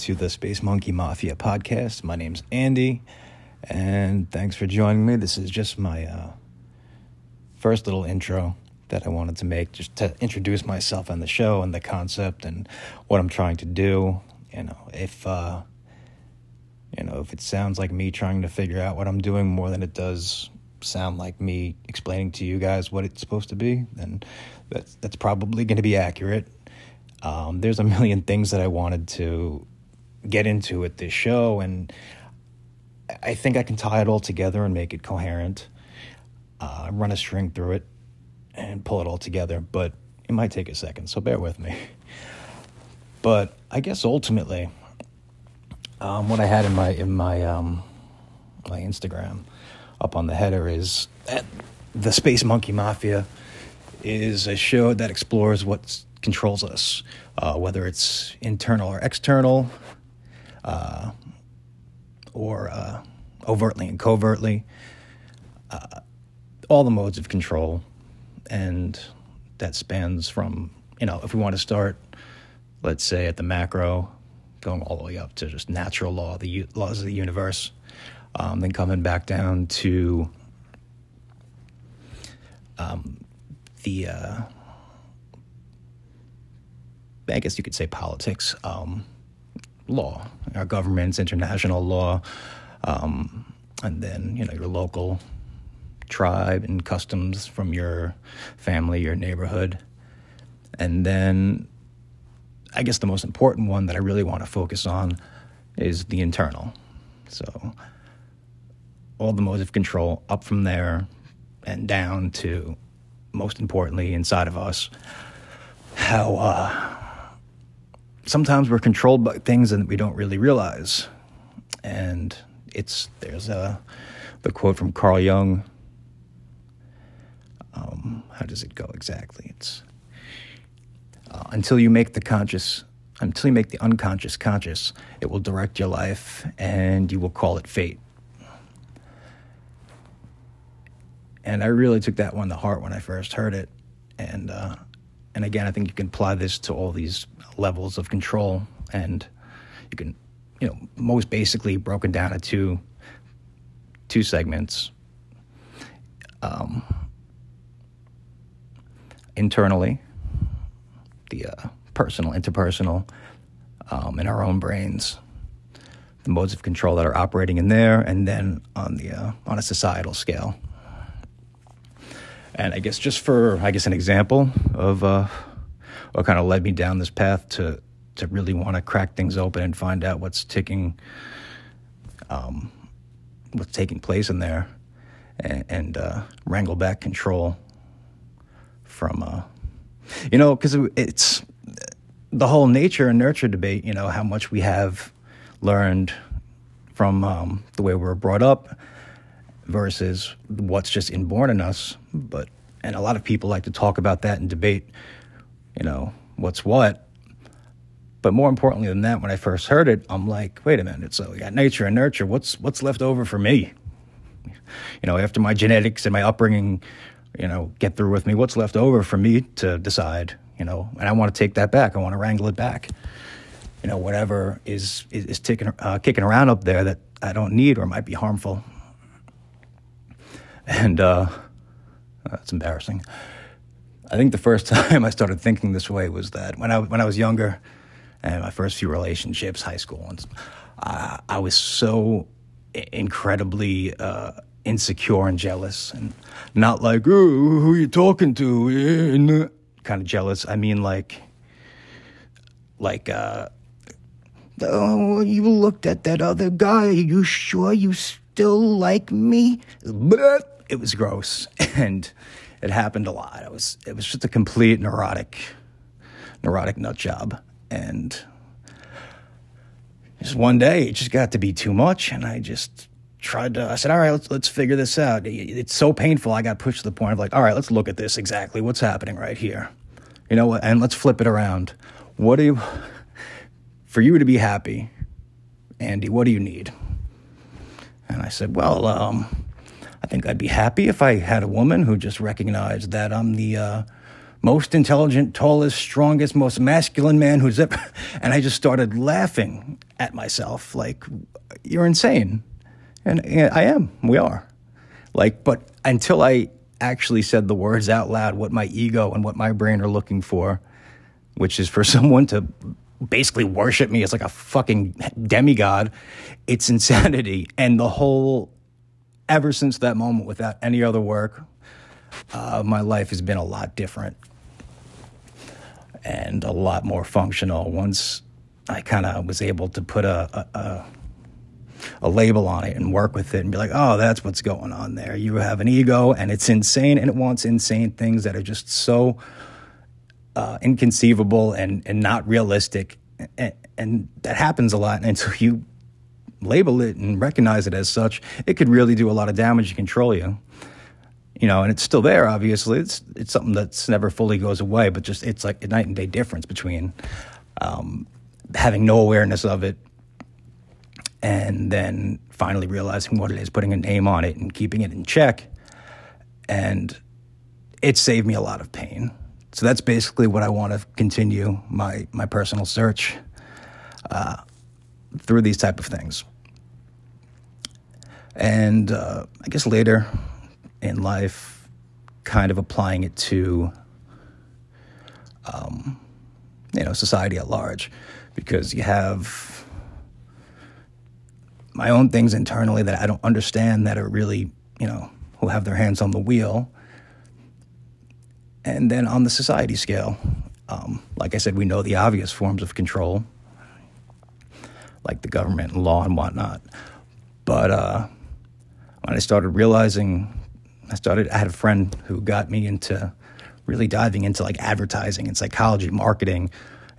to the Space Monkey Mafia podcast. My name's Andy, and thanks for joining me. This is just my uh, first little intro that I wanted to make, just to introduce myself and the show and the concept and what I'm trying to do. You know, if uh, you know if it sounds like me trying to figure out what I'm doing more than it does sound like me explaining to you guys what it's supposed to be, then that's that's probably going to be accurate. Um, there's a million things that I wanted to get into with this show, and I think I can tie it all together and make it coherent. Uh, run a string through it and pull it all together, but it might take a second, so bear with me. But I guess ultimately, um, what I had in my in my um, my Instagram up on the header is that the Space Monkey Mafia is a show that explores what controls us, uh, whether it's internal or external, uh, or uh, overtly and covertly, uh, all the modes of control. And that spans from, you know, if we want to start, let's say at the macro, going all the way up to just natural law, the u- laws of the universe, um, then coming back down to um, the uh, I guess you could say politics, um, law, our government's international law, um, and then you know your local tribe and customs from your family, your neighborhood, and then I guess the most important one that I really want to focus on is the internal. So all the modes of control up from there and down to most importantly inside of us how uh, sometimes we're controlled by things that we don't really realize. And it's there's a the quote from Carl Jung. Um, how does it go exactly? It's uh, until you make the conscious, until you make the unconscious conscious, it will direct your life, and you will call it fate. And I really took that one to heart when I first heard it, and uh, and again, I think you can apply this to all these levels of control, and you can, you know, most basically broken down into two segments. Um, internally, the uh, personal, interpersonal, um, in our own brains, the modes of control that are operating in there, and then on the uh, on a societal scale. And I guess just for I guess an example of uh, what kind of led me down this path to to really want to crack things open and find out what's ticking, um, what's taking place in there, and, and uh, wrangle back control from, uh, you know, because it's the whole nature and nurture debate. You know how much we have learned from um, the way we were brought up versus what's just inborn in us. But and a lot of people like to talk about that and debate, you know, what's what. But more importantly than that, when I first heard it, I'm like, wait a minute. So we got nature and nurture. What's what's left over for me? You know, after my genetics and my upbringing, you know, get through with me, what's left over for me to decide? You know, and I want to take that back. I want to wrangle it back. You know, whatever is is, is ticking, uh, kicking around up there that I don't need or might be harmful. And uh, that's embarrassing. I think the first time I started thinking this way was that when I when I was younger, and my first few relationships, high school ones, uh, I was so incredibly uh, insecure and jealous, and not like oh, who are you talking to, kind of jealous. I mean like like uh, oh, you looked at that other guy. Are you sure you still like me? it was gross and it happened a lot. It was it was just a complete neurotic neurotic nut job and just one day it just got to be too much and I just tried to I said all right let's let's figure this out. It's so painful I got pushed to the point of like all right let's look at this exactly what's happening right here. You know what and let's flip it around. What do you for you to be happy Andy what do you need? And I said well um I think I'd be happy if I had a woman who just recognized that I'm the uh, most intelligent, tallest, strongest, most masculine man who's ever. And I just started laughing at myself, like, you're insane. And, and I am. We are. Like, but until I actually said the words out loud, what my ego and what my brain are looking for, which is for someone to basically worship me as like a fucking demigod, it's insanity. And the whole, ever since that moment, without any other work, uh, my life has been a lot different and a lot more functional once I kind of was able to put a, a, a, a label on it and work with it and be like, oh, that's what's going on there. You have an ego and it's insane and it wants insane things that are just so uh, inconceivable and, and not realistic. And, and that happens a lot. And so you label it and recognize it as such, it could really do a lot of damage and control you you know, and it's still there. Obviously, it's it's something that's never fully goes away, but just it's like a night and day difference between um, having no awareness of it and then finally realizing what it is, putting a name on it, and keeping it in check. And it saved me a lot of pain. So that's basically what I want to continue my my personal search uh, through these type of things. And uh, I guess later in life, kind of applying it to, um, you know, society at large, because you have my own things internally that I don't understand that are really, you know, who have their hands on the wheel. And then on the society scale, um, like I said, we know the obvious forms of control, like the government and law and whatnot. But uh, when I started realizing I started, I had a friend who got me into really diving into like advertising and psychology, marketing,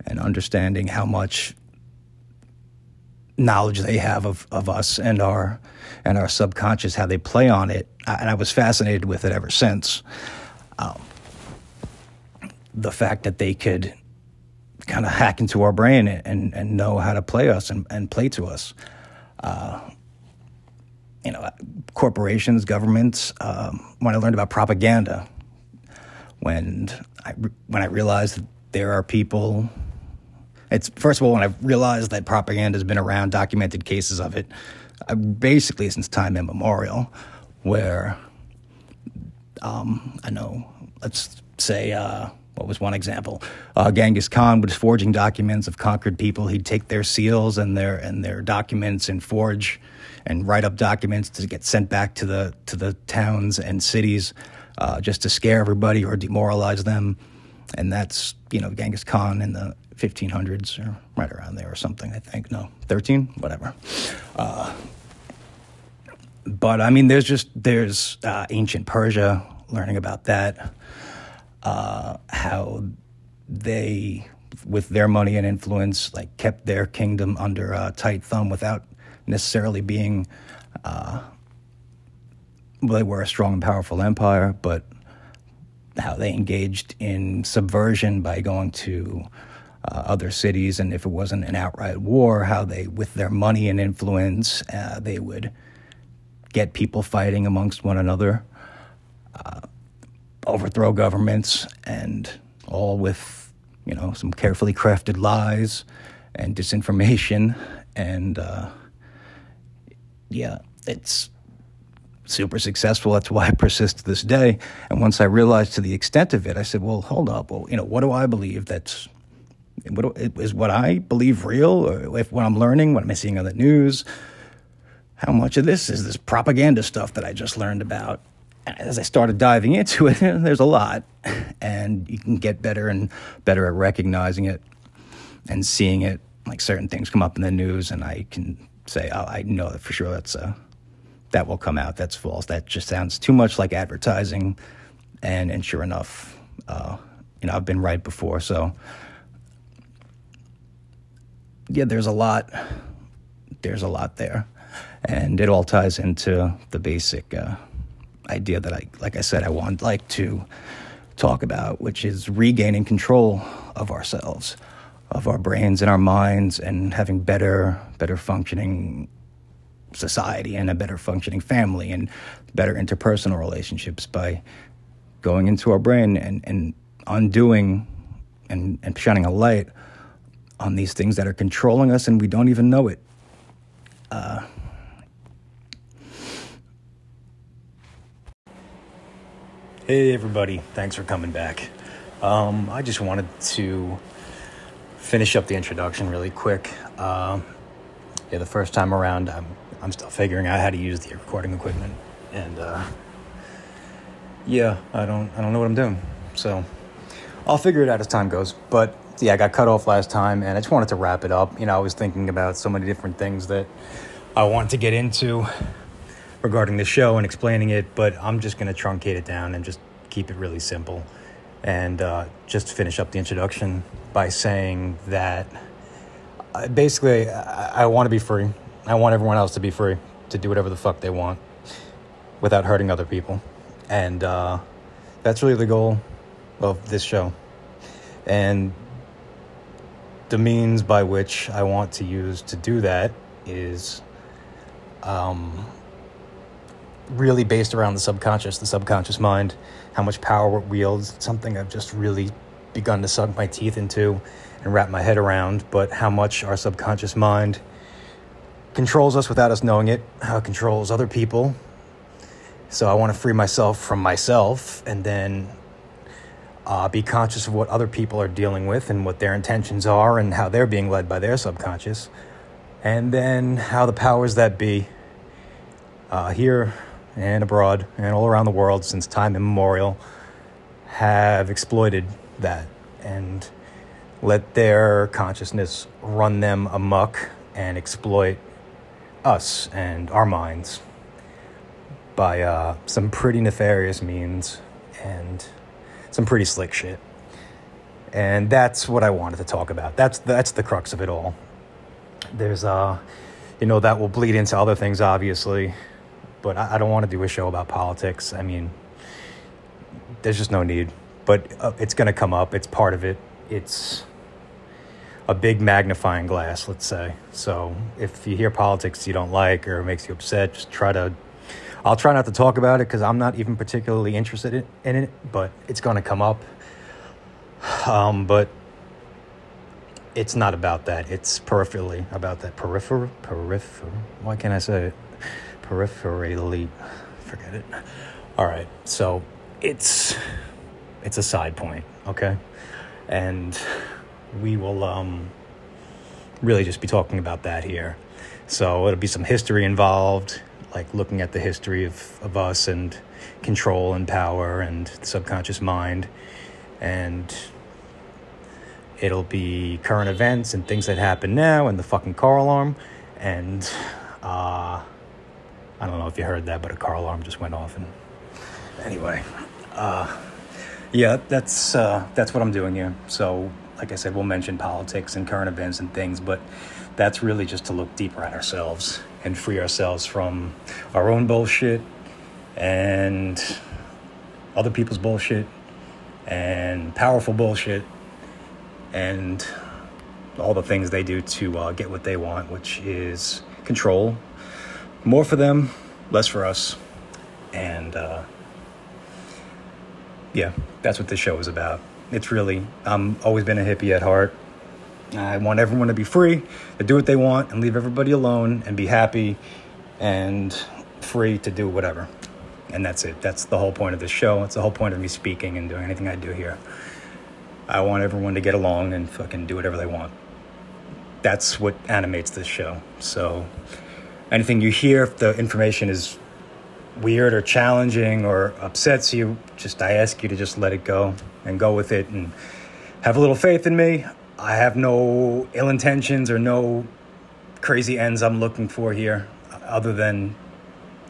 and understanding how much knowledge they have of, of us and our and our subconscious, how they play on it. And I was fascinated with it ever since. Um, the fact that they could kind of hack into our brain and, and know how to play us and, and play to us. Uh, you know, corporations, governments. Um, when I learned about propaganda, when I when I realized that there are people. It's first of all when I realized that propaganda has been around, documented cases of it, uh, basically since time immemorial, where um, I know, let's say. Uh, what was one example? Uh, Genghis Khan was forging documents of conquered people. He'd take their seals and their and their documents and forge and write up documents to get sent back to the to the towns and cities uh, just to scare everybody or demoralize them. And that's you know Genghis Khan in the 1500s or right around there or something. I think no 13, whatever. Uh, but I mean, there's just there's uh, ancient Persia, learning about that, uh, how they with their money and influence, like kept their kingdom under a tight thumb without necessarily being, uh, well, they were a strong and powerful empire, but how they engaged in subversion by going to uh, other cities, and if it wasn't an outright war, how they, with their money and influence, uh, they would get people fighting amongst one another, uh, overthrow governments, and all with you know some carefully crafted lies and disinformation and uh, yeah, it's super successful. That's why I persist to this day. And once I realized to the extent of it, I said, well, hold up. Well, you know, what do I believe that's what is what I believe real, or if what I'm learning, what am I'm seeing on the news, how much of this is this propaganda stuff that I just learned about? As I started diving into it, there's a lot, and you can get better and better at recognizing it and seeing it. Like certain things come up in the news, and I can say, oh, I know that for sure that's a, that will come out. That's false. That just sounds too much like advertising. And and sure enough, uh, you know, I've been right before. So yeah, there's a lot. There's a lot there, and it all ties into the basic uh, idea that I, like I said, I want like to talk about, which is regaining control of ourselves of our brains and our minds and having better better functioning society and a better functioning family and better interpersonal relationships by going into our brain and, and undoing and, and shining a light on these things that are controlling us and we don't even know it. Uh, hey, everybody. Thanks for coming back. Um, I just wanted to finish up the introduction really quick. Um, yeah, the first time around, I'm, I'm still figuring out how to use the recording equipment. And uh, yeah, I don't, I don't know what I'm doing. So I'll figure it out as time goes. But yeah, I got cut off last time, and I just wanted to wrap it up. You know, I was thinking about so many different things that I wanted to get into regarding the show and explaining it, but I'm just going to truncate it down and just keep it really simple. And uh, just finish up the introduction by saying that uh, basically, I, I want to be free. I want everyone else to be free to do whatever the fuck they want without hurting other people. And uh, that's really the goal of this show. And the means by which I want to use to do that is um, really based around the subconscious, the subconscious mind, how much power it wields. something I've just really begun to sunk my teeth into and wrap my head around, but how much our subconscious mind controls us without us knowing it, how it controls other people. So I want to free myself from myself and then uh, be conscious of what other people are dealing with and what their intentions are and how they're being led by their subconscious. And then how the powers that be uh, here and abroad and all around the world since time immemorial have exploited that and let their consciousness run them amuck and exploit us and our minds by uh, some pretty nefarious means and some pretty slick shit. And that's what I wanted to talk about. That's that's the crux of it all. There's uh you know that will bleed into other things obviously, but I, I don't want to do a show about politics. I mean, there's just no need. But uh, it's going to come up. It's part of it. It's a big magnifying glass, let's say. So if you hear politics you don't like or makes you upset, just try to I'll try not to talk about it because I'm not even particularly interested in, in it, but it's going to come up. Um, but it's not about that. It's peripherally about that. Peripheral? Peripheral? Why can't I say it? Peripherally. Forget it. All right. So it's it's a side point, okay? And we will um, really just be talking about that here. So it'll be some history involved like looking at the history of, of us and control and power and subconscious mind. And it'll be current events and things that happen now and the fucking car alarm. And uh, I don't know if you heard that, but a car alarm just went off. And anyway, uh, yeah, that's uh, that's what I'm doing here. So, like I said, we'll mention politics and current events and things, but that's really just to look deeper at ourselves and free ourselves from our own bullshit and other people's bullshit and powerful bullshit and all the things they do to uh, get what they want, which is control. More for them, less for us. And uh, yeah, that's what this show is about. It's really, I'm always been a hippie at heart. I want everyone to be free, to do what they want, and leave everybody alone and be happy and free to do whatever. And that's it. That's the whole point of this show. It's the whole point of me speaking and doing anything I do here. I want everyone to get along and fucking do whatever they want. That's what animates this show. So, anything you hear, if the information is weird or challenging or upsets you, just I ask you to just let it go and go with it and have a little faith in me. I have no ill intentions or no crazy ends I'm looking for here other than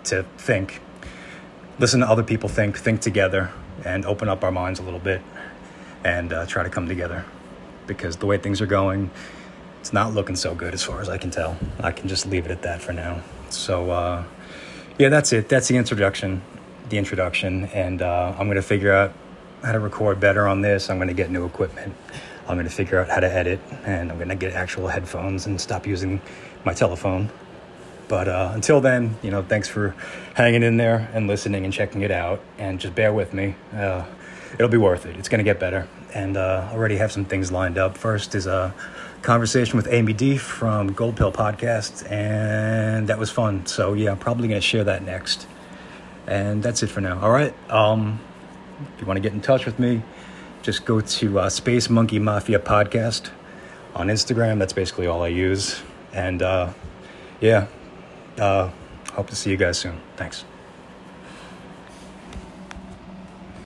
to think, listen to other people think, think together, and open up our minds a little bit and uh, try to come together. Because the way things are going, it's not looking so good as far as I can tell. I can just leave it at that for now. So, uh, yeah, that's it. That's the introduction. The introduction, and uh, I'm gonna figure out how to record better on this. I'm gonna get new equipment. I'm going to figure out how to edit and I'm going to get actual headphones and stop using my telephone. But uh, until then, you know, thanks for hanging in there and listening and checking it out. And just bear with me. It'll be worth it. It's going to get better. And uh, already have some things lined up. First is a conversation with Amy D from Gold Pill Podcast, and that was fun. So, yeah, I'm probably going to share that next. And that's it for now. All right. Um, if you want to get in touch with me, just go to uh, Space Monkey Mafia Podcast on Instagram. That's basically all I use. And uh, yeah, uh, hope to see you guys soon. Thanks.